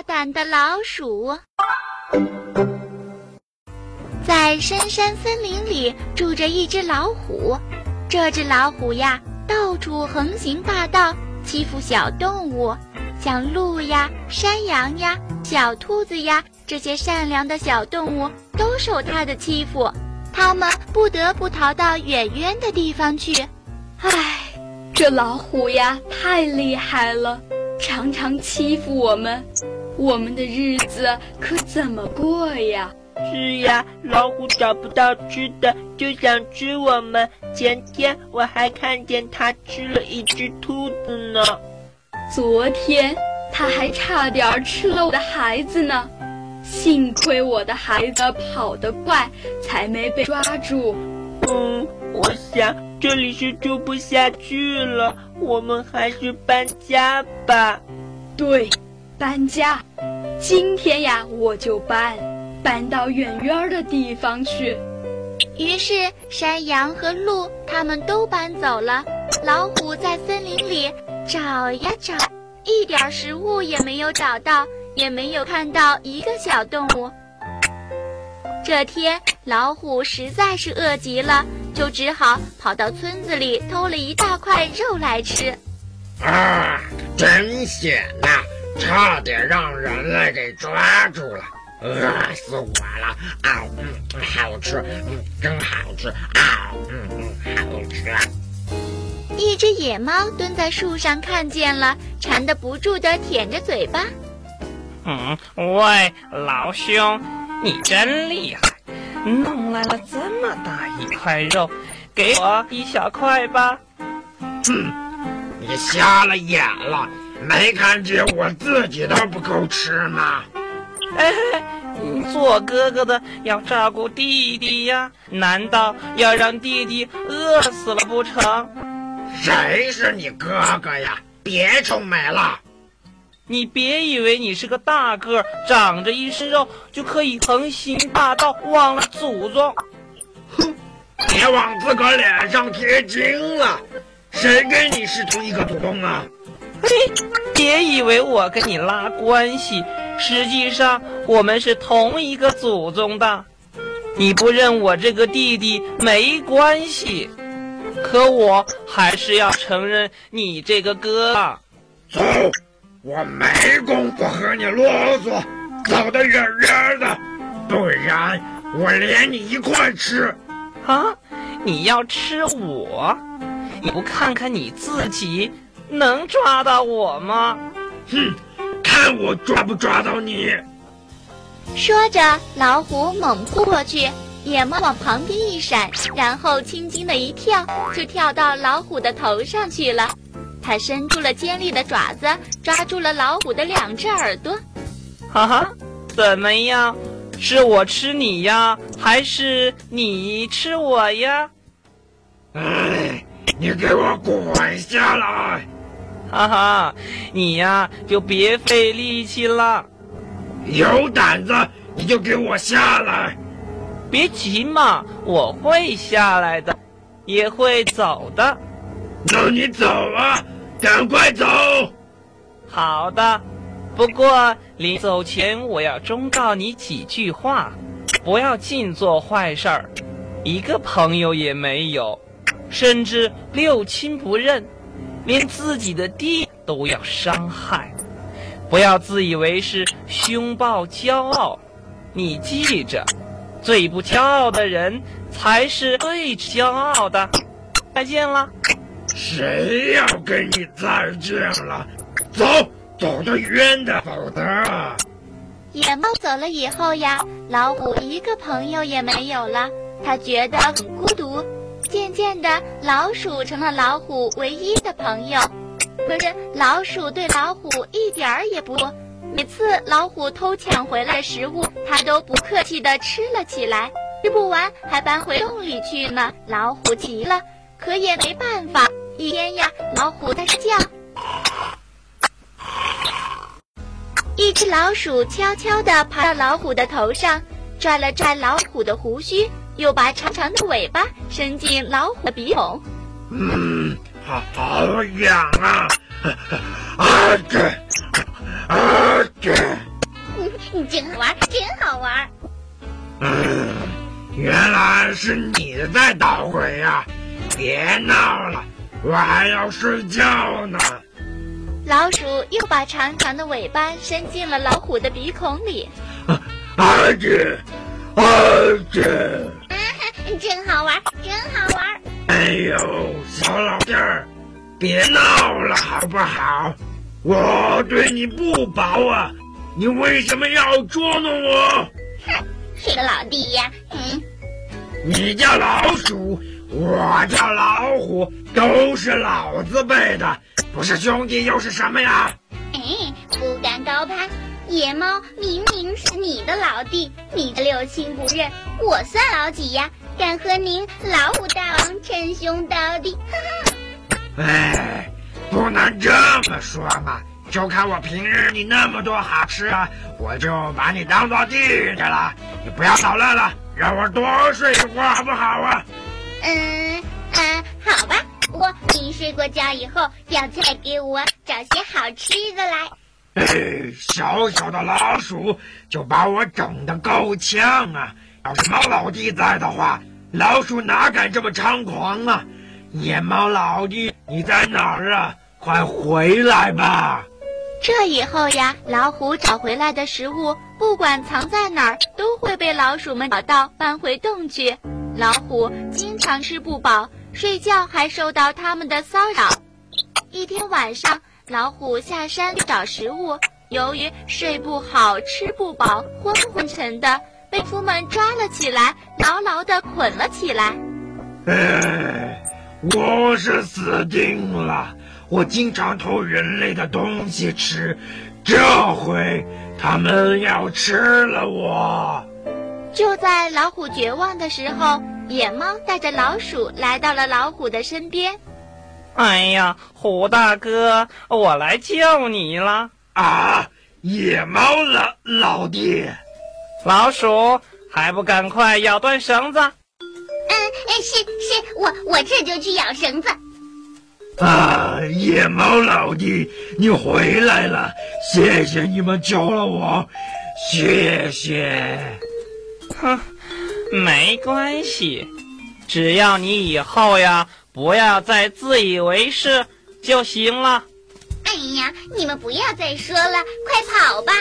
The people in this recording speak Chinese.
大胆的老鼠。在深山森林里住着一只老虎，这只老虎呀，到处横行霸道，欺负小动物，像鹿呀、山羊呀、小兔子呀这些善良的小动物都受它的欺负，它们不得不逃到远远的地方去。唉，这老虎呀，太厉害了，常常欺负我们，我们的日子可怎么过呀？是呀，老虎找不到吃的，就想吃我们。前天我还看见它吃了一只兔子呢。昨天它还差点吃了我的孩子呢。幸亏我的孩子跑得快，才没被抓住。嗯，我想这里是住不下去了，我们还是搬家吧。对，搬家。今天呀，我就搬。搬到远远的地方去。于是，山羊和鹿他们都搬走了。老虎在森林里找呀找，一点食物也没有找到，也没有看到一个小动物。这天，老虎实在是饿极了，就只好跑到村子里偷了一大块肉来吃。啊，真险呐！差点让人类给抓住了。饿死我了！啊，嗯，好吃，嗯，真好吃啊，嗯嗯，好吃。一只野猫蹲在树上，看见了，馋得不住地舔着嘴巴。嗯，喂，老兄，你真厉害，弄来了这么大一块肉，给我一小块吧。哼，你瞎了眼了，没看见我自己都不够吃吗？哎，做哥哥的要照顾弟弟呀，难道要让弟弟饿死了不成？谁是你哥哥呀？别臭美了！你别以为你是个大个，长着一身肉就可以横行霸道，忘了祖宗！哼，别往自个脸上贴金了，谁跟你是同一个祖宗啊？嘿，别以为我跟你拉关系。实际上，我们是同一个祖宗的。你不认我这个弟弟没关系，可我还是要承认你这个哥。走，我没工夫和你啰嗦，走得远远的，不然我连你一块吃。啊，你要吃我？你不看看你自己，能抓到我吗？哼！看我抓不抓到你！说着，老虎猛扑过去，野猫往旁边一闪，然后轻轻的一跳，就跳到老虎的头上去了。它伸出了尖利的爪子，抓住了老虎的两只耳朵。哈哈，怎么样？是我吃你呀，还是你吃我呀？哎，你给我滚下来！哈哈，你呀就别费力气了。有胆子你就给我下来！别急嘛，我会下来的，也会走的。那你走啊，赶快走！好的，不过临走前我要忠告你几句话：不要尽做坏事儿，一个朋友也没有，甚至六亲不认。连自己的爹都要伤害，不要自以为是、凶暴骄傲。你记着，最不骄傲的人才是最骄傲的。再见了。谁要跟你再见了？走，走得远的，否则。野猫走了以后呀，老虎一个朋友也没有了，他觉得很孤独。渐渐的，老鼠成了老虎唯一的朋友。可是老鼠对老虎一点儿也不多，每次老虎偷抢回来的食物，它都不客气地吃了起来，吃不完还搬回洞里去呢。老虎急了，可也没办法。一天呀，老虎在睡觉，一只老鼠悄悄地爬到老虎的头上，拽了拽老虎的胡须。又把长长的尾巴伸进老虎的鼻孔，嗯，好好痒啊！啊这，啊这。真好玩，真好玩。嗯，原来是你在捣鬼呀！别闹了，我还要睡觉呢。老鼠又把长长的尾巴伸进了老虎的鼻孔里。啊这，啊这，啊哈，真好玩，真好玩。哎呦，小老弟儿，别闹了好不好？我对你不薄啊，你为什么要捉弄我？哼，是个老弟呀。嗯，你叫老鼠，我叫老虎，都是老子辈的，不是兄弟又是什么呀？哎，不敢高攀。野猫明明是你的老弟，你的六亲不认，我算老几呀？敢和您老虎大王称兄道弟？哈哈！哎，不能这么说嘛！就看我平日你那么多好吃啊，我就把你当做弟弟了。你不要捣乱了，让我多睡一会儿好不好啊？嗯嗯，好吧。不过你睡过觉以后，要再给我找些好吃的来。哎，小小的老鼠就把我整得够呛啊！要是猫老弟在的话，老鼠哪敢这么猖狂啊？野猫老弟，你在哪儿啊？快回来吧！这以后呀，老虎找回来的食物，不管藏在哪儿，都会被老鼠们找到搬回洞去。老虎经常吃不饱，睡觉还受到他们的骚扰。一天晚上。老虎下山找食物，由于睡不好、吃不饱，昏昏沉的，被夫们抓了起来，牢牢的捆了起来。哎，我是死定了！我经常偷人类的东西吃，这回他们要吃了我。就在老虎绝望的时候，野猫带着老鼠来到了老虎的身边。哎呀，虎大哥，我来救你了啊！野猫老老弟，老鼠还不赶快咬断绳子？嗯，是是，我我这就去咬绳子。啊，野猫老弟，你回来了，谢谢你们救了我，谢谢。哼，没关系，只要你以后呀。不要再自以为是就行了。哎呀，你们不要再说了，快跑吧！